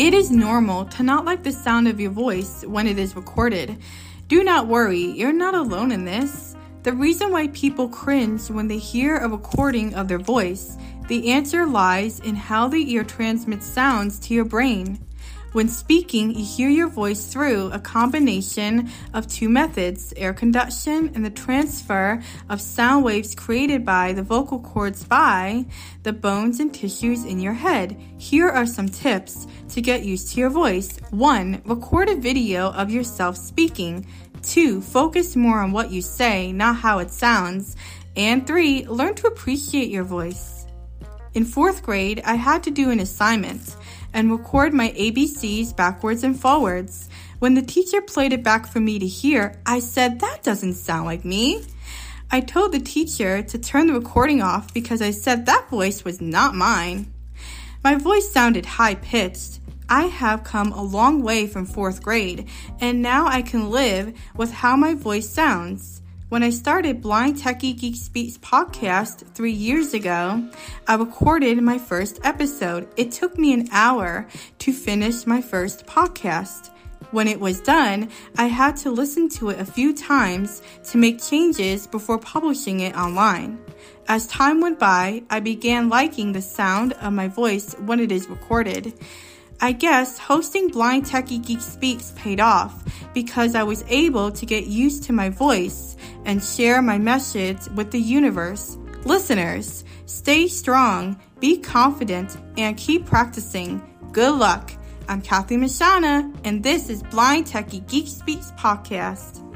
It is normal to not like the sound of your voice when it is recorded. Do not worry, you're not alone in this. The reason why people cringe when they hear a recording of their voice, the answer lies in how the ear transmits sounds to your brain. When speaking, you hear your voice through a combination of two methods air conduction and the transfer of sound waves created by the vocal cords by the bones and tissues in your head. Here are some tips to get used to your voice. 1. Record a video of yourself speaking. 2. Focus more on what you say, not how it sounds. And 3. Learn to appreciate your voice. In fourth grade, I had to do an assignment and record my ABCs backwards and forwards. When the teacher played it back for me to hear, I said, That doesn't sound like me. I told the teacher to turn the recording off because I said that voice was not mine. My voice sounded high pitched. I have come a long way from fourth grade, and now I can live with how my voice sounds. When I started Blind Techie Geek Speaks podcast three years ago, I recorded my first episode. It took me an hour to finish my first podcast. When it was done, I had to listen to it a few times to make changes before publishing it online. As time went by, I began liking the sound of my voice when it is recorded. I guess hosting Blind Techie Geek Speaks paid off because I was able to get used to my voice and share my message with the universe. Listeners, stay strong, be confident, and keep practicing. Good luck. I'm Kathy Masciana, and this is Blind Techie Geek Speaks Podcast.